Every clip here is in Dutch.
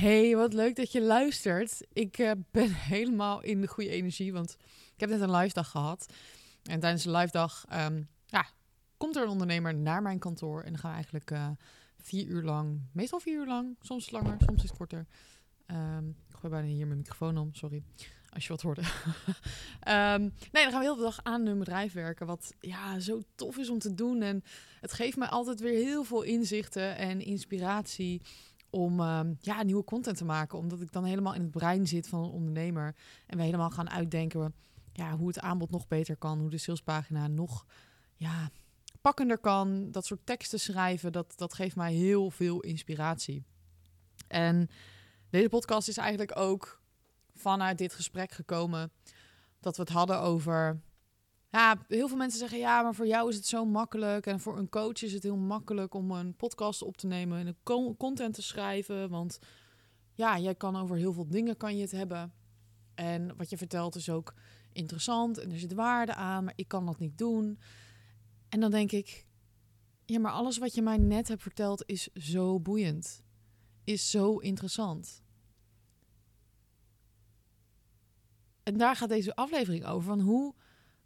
Hey, wat leuk dat je luistert. Ik uh, ben helemaal in de goede energie, want ik heb net een live dag gehad. En tijdens de live dag um, ja, komt er een ondernemer naar mijn kantoor. En dan gaan we eigenlijk uh, vier uur lang, meestal vier uur lang, soms langer, soms iets korter. Um, ik gooi bijna hier mijn microfoon om, sorry. Als je wat hoorde. um, nee, dan gaan we heel de dag aan hun bedrijf werken. Wat ja, zo tof is om te doen. En het geeft mij altijd weer heel veel inzichten en inspiratie om um, ja, nieuwe content te maken. Omdat ik dan helemaal in het brein zit van een ondernemer. En we helemaal gaan uitdenken ja, hoe het aanbod nog beter kan. Hoe de salespagina nog ja, pakkender kan. Dat soort teksten schrijven, dat, dat geeft mij heel veel inspiratie. En deze podcast is eigenlijk ook vanuit dit gesprek gekomen. Dat we het hadden over ja, heel veel mensen zeggen ja, maar voor jou is het zo makkelijk. En voor een coach is het heel makkelijk om een podcast op te nemen en een content te schrijven. Want ja, jij kan over heel veel dingen kan je het hebben. En wat je vertelt is ook interessant en er zit waarde aan, maar ik kan dat niet doen. En dan denk ik, ja, maar alles wat je mij net hebt verteld is zo boeiend. Is zo interessant. En daar gaat deze aflevering over. Van hoe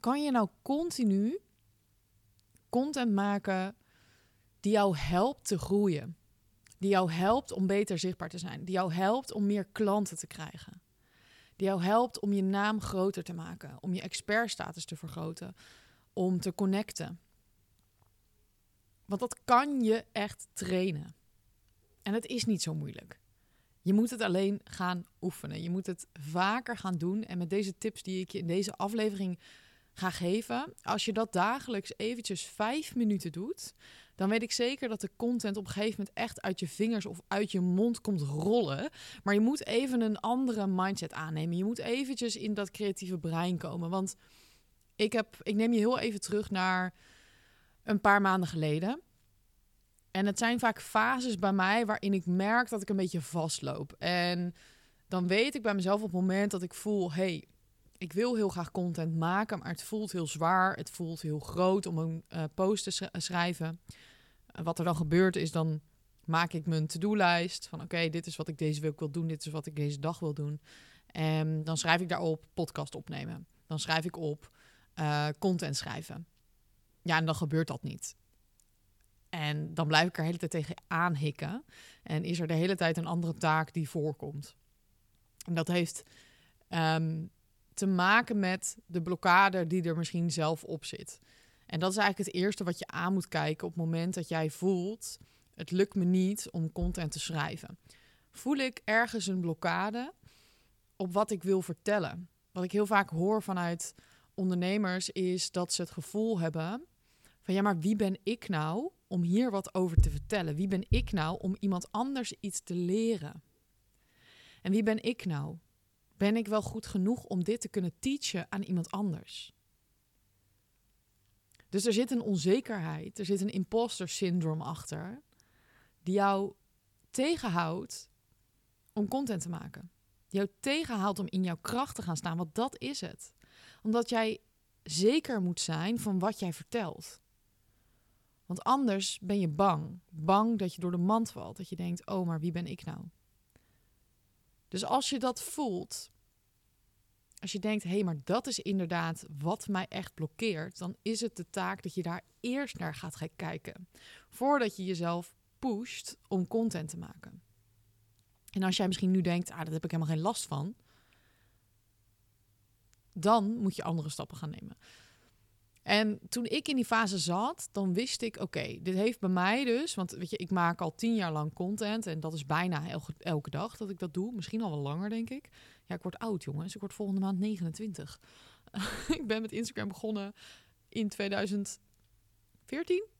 kan je nou continu content maken die jou helpt te groeien? Die jou helpt om beter zichtbaar te zijn. Die jou helpt om meer klanten te krijgen. Die jou helpt om je naam groter te maken. Om je expertstatus te vergroten. Om te connecten. Want dat kan je echt trainen. En het is niet zo moeilijk. Je moet het alleen gaan oefenen. Je moet het vaker gaan doen. En met deze tips die ik je in deze aflevering ga geven, als je dat dagelijks eventjes vijf minuten doet, dan weet ik zeker dat de content op een gegeven moment echt uit je vingers of uit je mond komt rollen. Maar je moet even een andere mindset aannemen. Je moet eventjes in dat creatieve brein komen. Want ik, heb, ik neem je heel even terug naar een paar maanden geleden. En het zijn vaak fases bij mij waarin ik merk dat ik een beetje vastloop. En dan weet ik bij mezelf op het moment dat ik voel: hey, ik wil heel graag content maken, maar het voelt heel zwaar. Het voelt heel groot om een uh, post te schrijven. wat er dan gebeurt is dan maak ik mijn to-do-lijst van oké, dit is wat ik deze week wil doen, dit is wat ik deze dag wil doen. En dan schrijf ik daarop podcast opnemen. Dan schrijf ik op uh, content schrijven. Ja, en dan gebeurt dat niet. En dan blijf ik er de hele tijd tegen aanhikken. En is er de hele tijd een andere taak die voorkomt. En dat heeft um, te maken met de blokkade die er misschien zelf op zit. En dat is eigenlijk het eerste wat je aan moet kijken op het moment dat jij voelt: het lukt me niet om content te schrijven. Voel ik ergens een blokkade op wat ik wil vertellen? Wat ik heel vaak hoor vanuit ondernemers is dat ze het gevoel hebben van ja, maar wie ben ik nou om hier wat over te vertellen? Wie ben ik nou om iemand anders iets te leren? En wie ben ik nou ben ik wel goed genoeg om dit te kunnen teachen aan iemand anders? Dus er zit een onzekerheid, er zit een imposter syndroom achter, die jou tegenhoudt om content te maken. Jou tegenhoudt om in jouw kracht te gaan staan, want dat is het. Omdat jij zeker moet zijn van wat jij vertelt. Want anders ben je bang. Bang dat je door de mand valt. Dat je denkt, oh, maar wie ben ik nou? Dus als je dat voelt, als je denkt, hé, hey, maar dat is inderdaad wat mij echt blokkeert, dan is het de taak dat je daar eerst naar gaat kijken. Voordat je jezelf pusht om content te maken. En als jij misschien nu denkt, ah, dat heb ik helemaal geen last van, dan moet je andere stappen gaan nemen. En toen ik in die fase zat, dan wist ik, oké, dit heeft bij mij dus, want weet je, ik maak al tien jaar lang content en dat is bijna elke, elke dag dat ik dat doe. Misschien al wel langer, denk ik. Ja, ik word oud, jongens. Ik word volgende maand 29. ik ben met Instagram begonnen in 2014?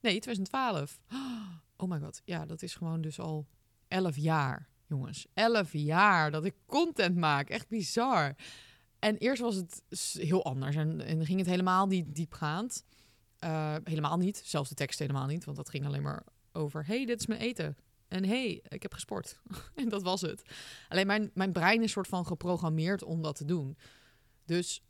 Nee, 2012. Oh my god, ja, dat is gewoon dus al 11 jaar, jongens. 11 jaar dat ik content maak. Echt bizar. En eerst was het heel anders en, en ging het helemaal niet diepgaand. Uh, helemaal niet, zelfs de tekst helemaal niet, want dat ging alleen maar over: hey, dit is mijn eten. En hey, ik heb gesport. en dat was het. Alleen mijn, mijn brein is soort van geprogrammeerd om dat te doen. Dus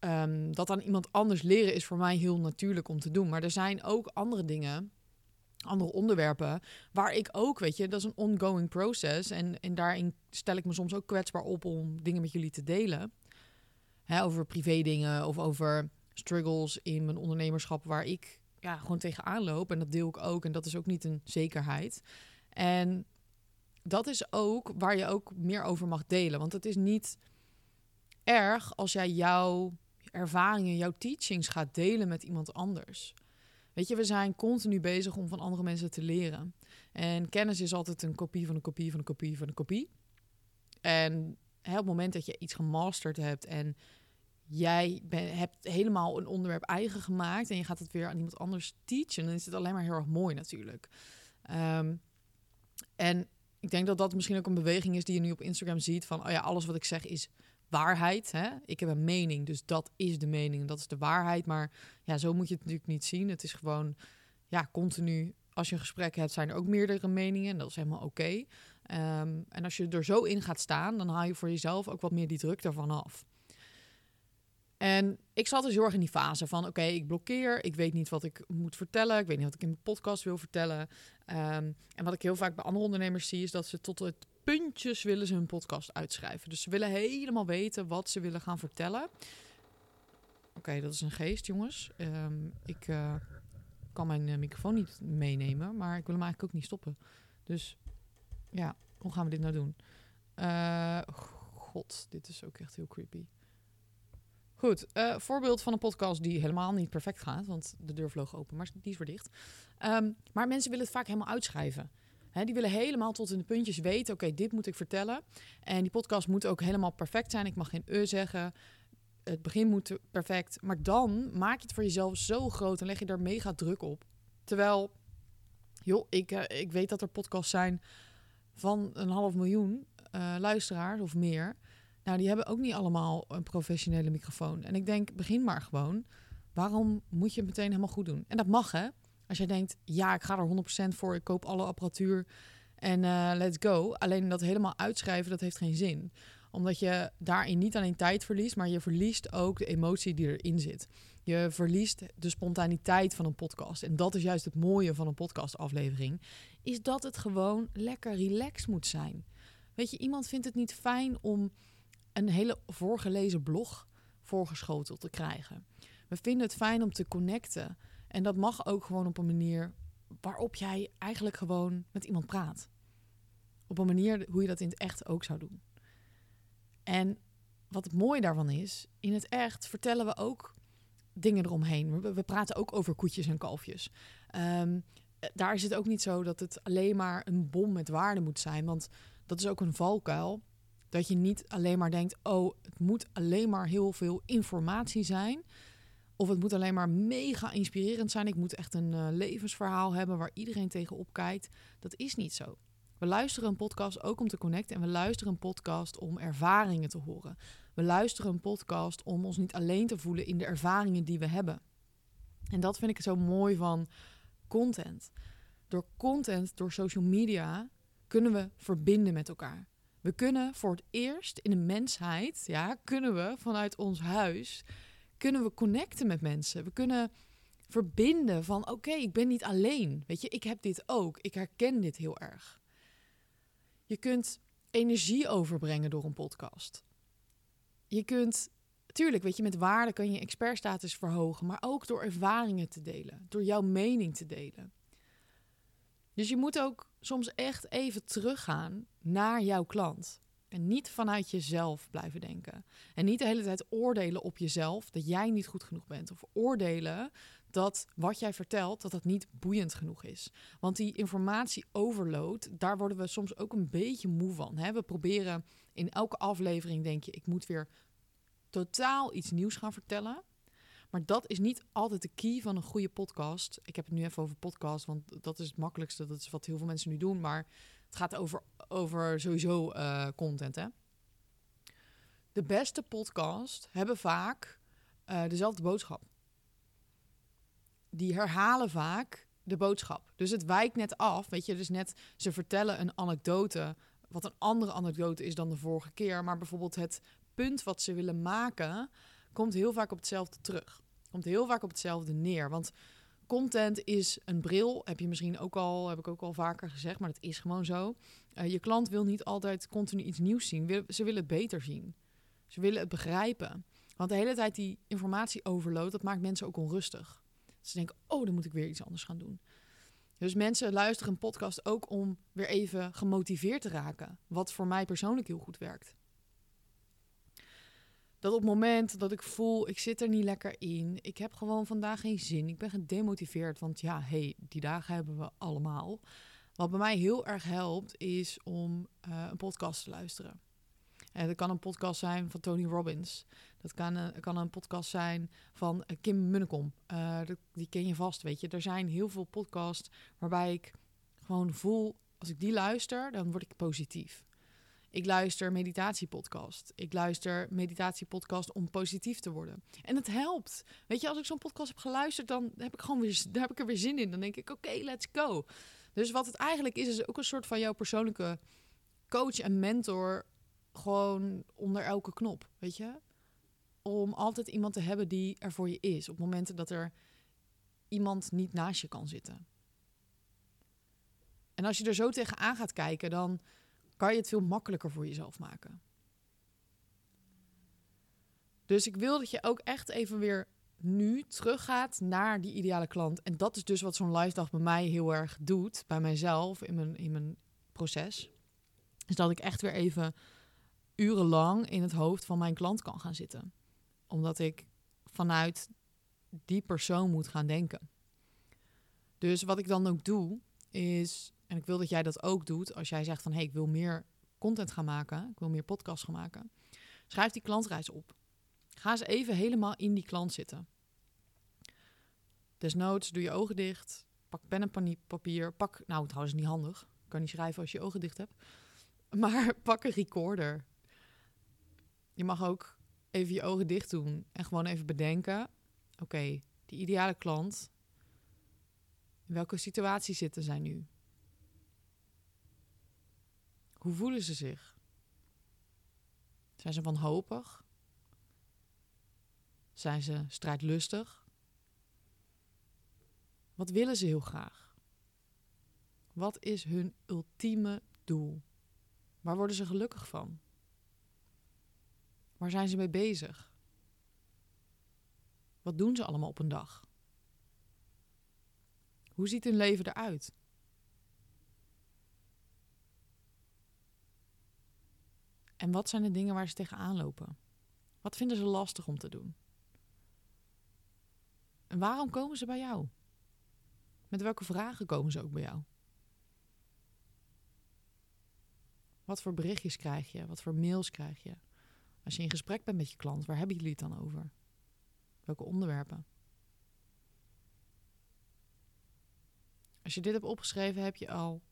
um, dat aan iemand anders leren is voor mij heel natuurlijk om te doen. Maar er zijn ook andere dingen andere onderwerpen. Waar ik ook, weet je, dat is een ongoing process. En, en daarin stel ik me soms ook kwetsbaar op om dingen met jullie te delen. Hè, over privé dingen of over struggles in mijn ondernemerschap waar ik ja, gewoon tegenaan loop. En dat deel ik ook. En dat is ook niet een zekerheid. En dat is ook waar je ook meer over mag delen. Want het is niet erg als jij jouw ervaringen, jouw teachings gaat delen met iemand anders. Weet je, we zijn continu bezig om van andere mensen te leren. En kennis is altijd een kopie van een kopie van een kopie van een kopie. En op het moment dat je iets gemasterd hebt en jij hebt helemaal een onderwerp eigen gemaakt en je gaat het weer aan iemand anders teachen, dan is het alleen maar heel erg mooi natuurlijk. Ehm, en ik denk dat dat misschien ook een beweging is die je nu op Instagram ziet van, oh ja, alles wat ik zeg is waarheid. Hè? Ik heb een mening, dus dat is de mening en dat is de waarheid. Maar ja, zo moet je het natuurlijk niet zien. Het is gewoon, ja, continu. Als je een gesprek hebt, zijn er ook meerdere meningen en dat is helemaal oké. Ehm, en als je er zo in gaat staan, dan haal je voor jezelf ook wat meer die druk ervan af. En ik zat dus heel erg in die fase van: oké, ik blokkeer, ik weet niet wat ik moet vertellen, ik weet niet wat ik in mijn podcast wil vertellen. Ehm, en wat ik heel vaak bij andere ondernemers zie, is dat ze tot het puntjes willen ze hun podcast uitschrijven. Dus ze willen helemaal weten wat ze willen gaan vertellen. Oké, dat is een geest, jongens. Ehm, ik uh, kan mijn uh, microfoon niet meenemen, maar ik wil hem eigenlijk ook niet stoppen. Dus ja, hoe gaan we dit nou doen? Uh, God, dit is ook echt heel creepy. Goed, voorbeeld van een podcast die helemaal niet perfect gaat, want de deur vloog open, maar die is weer dicht. Um, maar mensen willen het vaak helemaal uitschrijven die willen helemaal tot in de puntjes weten: oké, dit moet ik vertellen. En die podcast moet ook helemaal perfect zijn. Ik mag geen e zeggen. Het begin moet perfect. Maar dan maak je het voor jezelf zo groot en leg je daar mega druk op. Terwijl, joh, ik, uh, ik weet dat er podcasts zijn van een half miljoen uh, luisteraars of meer. Nou, die hebben ook niet allemaal een professionele microfoon. En ik denk, begin maar gewoon. Waarom moet je het meteen helemaal goed doen? En dat mag, hè? Als jij denkt, ja, ik ga er 100% voor, ik koop alle apparatuur en uh, let's go. Alleen dat helemaal uitschrijven, dat heeft geen zin. Omdat je daarin niet alleen tijd verliest, maar je verliest ook de emotie die erin zit. Je verliest de spontaniteit van een podcast. En dat is juist het mooie van een podcastaflevering. Is dat het gewoon lekker relaxed moet zijn. Weet je, iemand vindt het niet fijn om een hele voorgelezen blog voorgeschoteld te krijgen. We vinden het fijn om te connecten. En dat mag ook gewoon op een manier waarop jij eigenlijk gewoon met iemand praat. Op een manier hoe je dat in het echt ook zou doen. En wat het mooie daarvan is, in het echt vertellen we ook dingen eromheen. We, praten ook over koetjes en kalfjes. Um, daar is het ook niet zo dat het alleen maar een bom met waarde moet zijn. Want dat is ook een valkuil. Dat je niet alleen maar denkt: oh, het moet alleen maar heel veel informatie zijn. Of het moet alleen maar mega inspirerend zijn. Ik moet echt een uh, levensverhaal hebben waar iedereen tegenop kijkt. Dat is niet zo. We luisteren een podcast ook om te connecten. En we luisteren een podcast om ervaringen te horen. We luisteren een podcast om ons niet alleen te voelen in de ervaringen die we hebben. En dat vind ik zo mooi van content. Door content, door social media, kunnen we verbinden met elkaar. We kunnen voor het eerst in de mensheid, ja, kunnen we vanuit ons huis kunnen we connecten met mensen. We kunnen verbinden van oké, ik ben niet alleen. Weet je, ik heb dit ook. Ik herken dit heel erg. Je kunt energie overbrengen door een podcast. Je kunt, tuurlijk, weet je, met waarde kan je expertstatus verhogen, maar ook door ervaringen te delen, door jouw mening te delen. Dus je moet ook soms echt even teruggaan naar jouw klant. En niet vanuit jezelf blijven denken. En niet de hele tijd oordelen op jezelf dat jij niet goed genoeg bent. Of oordelen dat wat jij vertelt, dat dat niet boeiend genoeg is. Want die informatie overload, daar worden we soms ook een beetje moe van. Hè? We proberen in elke aflevering, denk je, ik moet weer totaal iets nieuws gaan vertellen. Maar dat is niet altijd de key van een goede podcast. Ik heb het nu even over podcast, want dat is het makkelijkste. Dat is wat heel veel mensen nu doen. Maar het gaat over, over sowieso uh, content, hè. De beste podcast hebben vaak uh, dezelfde boodschap. Die herhalen vaak de boodschap. Dus het wijkt net af. Weet je, dus net ze vertellen een anekdote. Wat een andere anekdote is dan de vorige keer. Maar bijvoorbeeld het punt wat ze willen maken. komt heel vaak op hetzelfde terug. Komt heel vaak op hetzelfde neer. Want content is een bril. Heb je misschien ook al, heb ik ook al vaker gezegd, maar dat is gewoon zo. Uh, je klant wil niet altijd continu iets nieuws zien. Ze willen het beter zien. Ze willen het begrijpen. Want de hele tijd die informatie overload, dat maakt mensen ook onrustig. Ze denken, oh, dan moet ik weer iets anders gaan doen. Dus mensen luisteren een podcast ook om weer even gemotiveerd te raken. Wat voor mij persoonlijk heel goed werkt. Dat op het moment dat ik voel, ik zit er niet lekker in. Ik heb gewoon vandaag geen zin. Ik ben gedemotiveerd. Want ja, hey, die dagen hebben we allemaal. Wat bij mij heel erg helpt, is om uh, een podcast te luisteren. En dat kan een podcast zijn van Tony Robbins. Dat kan een, kan een podcast zijn van eh, Kim Munnekom. Die ken je vast, weet je. Er zijn heel veel podcasts waarbij ik gewoon voel... als ik die luister, dan word ik positief. Ik luister meditatiepodcast. Ik luister meditatiepodcast om positief te worden. En het helpt. Weet je, als ik zo'n podcast heb geluisterd, dan heb ik gewoon weer, daar heb ik er weer zin in. Dan denk ik, oké, let's go. Dus wat het eigenlijk is, is ook een soort van jouw persoonlijke coach en mentor. Gewoon onder elke knop, weet je? Om altijd iemand te hebben die er voor je is. Op momenten dat er iemand niet naast je kan zitten. En als je er zo tegenaan gaat kijken, dan kan je het veel makkelijker voor jezelf maken. Dus ik wil dat je ook echt even weer nu teruggaat naar die ideale klant. En dat is dus wat zo'n live dag bij mij heel erg doet, bij mijzelf in mijn, in mijn proces. Is dat ik echt weer even urenlang in het hoofd van mijn klant kan gaan zitten. Omdat ik vanuit die persoon moet gaan denken. Dus wat ik dan ook doe, is en ik wil dat jij dat ook doet als jij zegt van hé, hey, ik wil meer content gaan maken, ik wil meer podcasts gaan maken. Schrijf die klantreis op. Ga eens even helemaal in die klant zitten. Desnoods doe je ogen dicht, pak pen en papier, pak, nou trouwens niet handig, kan niet schrijven als je ogen dicht hebt, maar pak een recorder. Je mag ook even je ogen dicht doen en gewoon even bedenken, oké, die ideale klant, in welke situatie zitten zij nu? Hoe voelen ze zich? Zijn ze wanhopig? Zijn ze strijdlustig? Wat willen ze heel graag? Wat is hun ultieme doel? Waar worden ze gelukkig van? Waar zijn ze mee bezig? Wat doen ze allemaal op een dag? Hoe ziet hun leven eruit? En wat zijn de dingen waar ze tegenaan lopen? Wat vinden ze lastig om te doen? En waarom komen ze bij jou? Met welke vragen komen ze ook bij jou? Wat voor berichtjes krijg je? Wat voor mails krijg je? Als je in gesprek bent met je klant, waar hebben jullie het dan over? Welke onderwerpen? Als je dit hebt opgeschreven, heb je al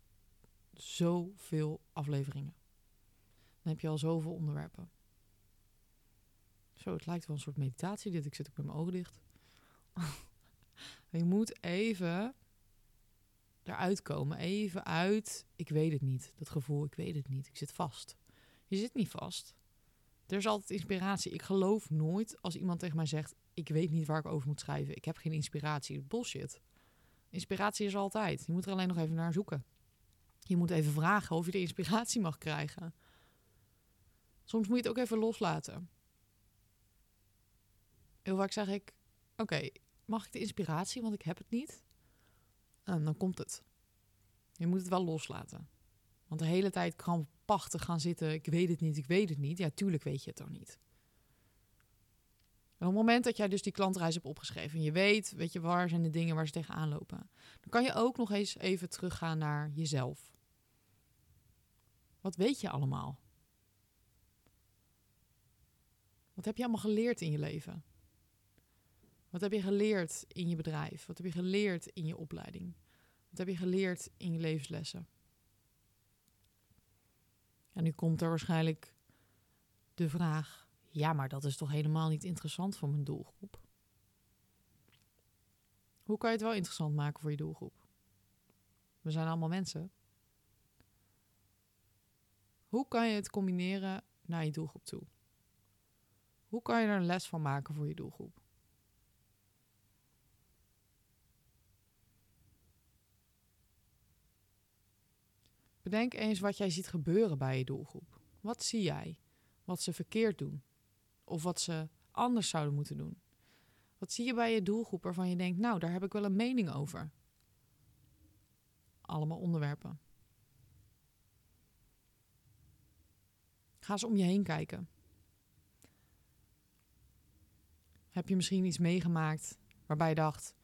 zoveel afleveringen. Dan heb je al zoveel onderwerpen. Zo, het lijkt wel een soort meditatie dit. Ik zit ook met mijn ogen dicht. je moet even eruit komen. Even uit, ik weet het niet. Dat gevoel, ik weet het niet. Ik zit vast. Je zit niet vast. Er is altijd inspiratie. Ik geloof nooit als iemand tegen mij zegt... ik weet niet waar ik over moet schrijven. Ik heb geen inspiratie. Bullshit. Inspiratie is altijd. Je moet er alleen nog even naar zoeken. Je moet even vragen of je de inspiratie mag krijgen. Soms moet je het ook even loslaten. Heel vaak zeg ik: Oké, mag ik de inspiratie, want ik heb het niet? En dan komt het. Je moet het wel loslaten. Want de hele tijd krampachtig gaan zitten: Ik weet het niet, ik weet het niet. Ja, tuurlijk weet je het dan niet. Op het moment dat jij dus die klantreis hebt opgeschreven en je weet, weet je, waar zijn de dingen waar ze tegenaan lopen, dan kan je ook nog eens even teruggaan naar jezelf. Wat weet je allemaal? Wat heb je allemaal geleerd in je leven? Wat heb je geleerd in je bedrijf? Wat heb je geleerd in je opleiding? Wat heb je geleerd in je levenslessen? En nu komt er waarschijnlijk de vraag: ja, maar dat is toch helemaal niet interessant voor mijn doelgroep? Hoe kan je het wel interessant maken voor je doelgroep? We zijn allemaal mensen. Hoe kan je het combineren naar je doelgroep toe? Hoe kan je er een les van maken voor je doelgroep? Bedenk eens wat jij ziet gebeuren bij je doelgroep. Wat zie jij? Wat ze verkeerd doen? Of wat ze anders zouden moeten doen? Wat zie je bij je doelgroep waarvan je denkt, nou, daar heb ik wel een mening over? Allemaal onderwerpen. Ga eens om je heen kijken. Heb je misschien iets meegemaakt waarbij je dacht: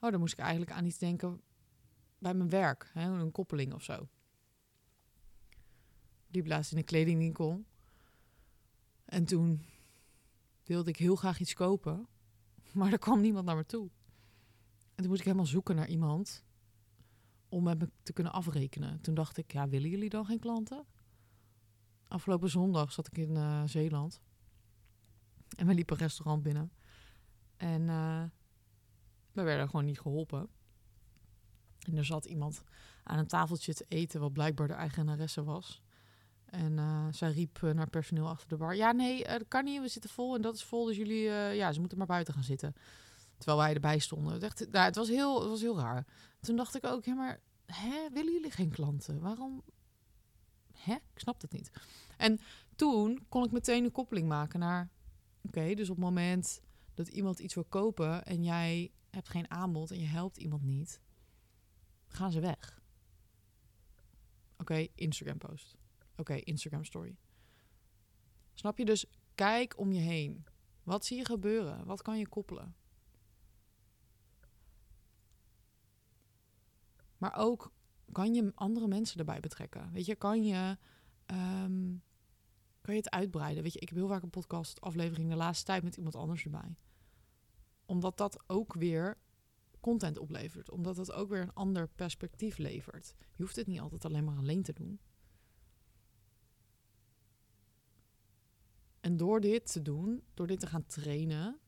Oh, dan moest ik eigenlijk aan iets denken bij mijn werk, hè, een koppeling of zo. Die laatst in een kledingwinkel. En toen wilde ik heel graag iets kopen, maar er kwam niemand naar me toe. En toen moest ik helemaal zoeken naar iemand om met me te kunnen afrekenen. Toen dacht ik, ja, willen jullie dan geen klanten? Afgelopen zondag zat ik in uh, Zeeland. En we liepen een restaurant binnen. En uh, we werden gewoon niet geholpen. En er zat iemand aan een tafeltje te eten, wat blijkbaar de eigenaresse was. En uh, zij riep naar personeel achter de bar: Ja, nee, dat kan niet. We zitten vol en dat is vol. Dus jullie, ja, ze moeten maar buiten gaan zitten. Terwijl wij erbij stonden. Echt, nou, het, was heel, het was heel raar. Toen dacht ik ook: Ja, maar hè, willen jullie geen klanten? Waarom? Hè? Ik snap het niet. En toen kon ik meteen een koppeling maken naar Oké, dus op het moment dat iemand iets wil kopen en jij hebt geen aanbod en je helpt iemand niet, gaan ze weg. Oké, Instagram post. Oké, Instagram story. Snap je? Dus kijk om je heen. Wat zie je gebeuren? Wat kan je koppelen? Maar ook kan je andere mensen erbij betrekken. Weet je, kan je ehm, kan je het uitbreiden? Weet je, ik heb heel vaak een podcast aflevering de laatste tijd met iemand anders erbij. Omdat dat ook weer content oplevert. Omdat dat ook weer een ander perspectief levert. Je hoeft het niet altijd alleen maar alleen te doen. En door dit te doen, door dit te gaan trainen,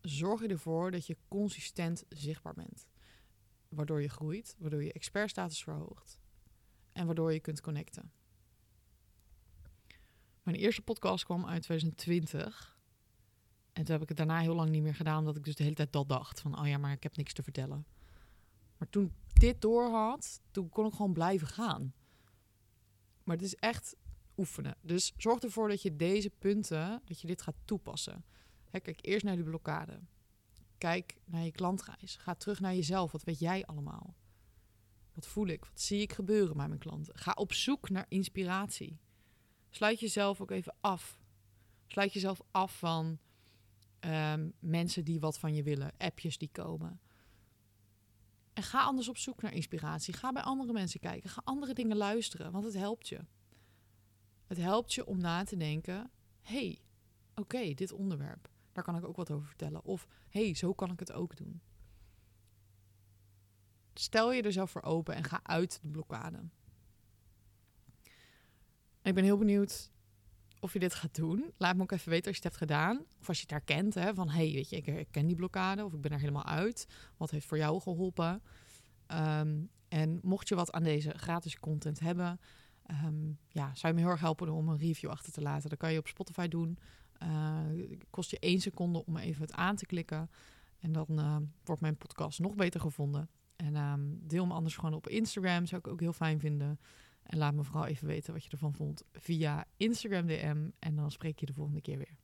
zorg je ervoor dat je consistent zichtbaar bent. Waardoor je groeit, waardoor je expertstatus verhoogt en waardoor je kunt connecten. Mijn eerste podcast kwam uit 2020. En toen heb ik het daarna heel lang niet meer gedaan, omdat ik dus de hele tijd dat dacht. Van, oh ja, maar ik heb niks te vertellen. Maar toen dit door had, toen kon ik gewoon blijven gaan. Maar het is echt oefenen. Dus zorg ervoor dat je deze punten, dat je dit gaat toepassen. kijk eerst naar die blokkade. Kijk naar je klantreis. Ga terug naar jezelf. Wat weet jij allemaal? Wat voel ik? Wat zie ik gebeuren bij mijn klanten? Ga op zoek naar inspiratie. Sluit jezelf ook even af. Sluit jezelf af van um, mensen die wat van je willen, appjes die komen. En ga anders op zoek naar inspiratie. Ga bij andere mensen kijken. Ga andere dingen luisteren, want het helpt je. Het helpt je om na te denken: hey, oké, dit onderwerp, daar kan ik ook wat over vertellen. Of hey, zo kan ik het ook doen. Stel je er zelf voor open en ga uit de blokkade ik ben heel benieuwd of je dit gaat doen. Laat me ook even weten als je het hebt gedaan. Of als je het herkent. Hè, van hey, weet je, ik herken die blokkade. Of ik ben er helemaal uit. Wat heeft voor jou geholpen? Ehm, en mocht je wat aan deze gratis content hebben. Um, ja, zou je me heel erg helpen om een review achter te laten. Dat kan je op Spotify doen. Uh, kost je één seconde om even het aan te klikken. En dan uh, wordt mijn podcast nog beter gevonden. En um, deel me anders gewoon op Instagram. Zou ik ook heel fijn vinden. En laat me vooral even weten wat je ervan vond via Instagram DM. En dan spreek je de volgende keer weer.